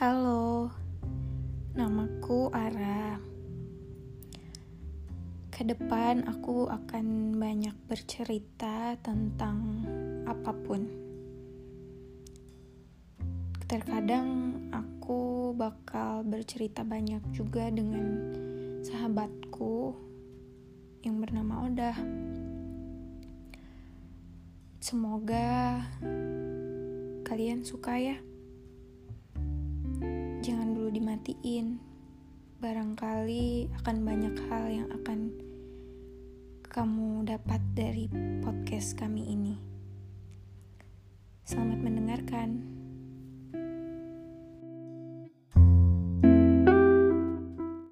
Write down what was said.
Halo, namaku Ara. Ke depan aku akan banyak bercerita tentang apa pun. Terkadang aku bakal bercerita banyak juga dengan sahabatku yang bernama Oda. Semoga kalian suka ya jangan dulu dimatiin. Barangkali akan banyak hal yang akan kamu dapat dari podcast kami ini. Selamat mendengarkan.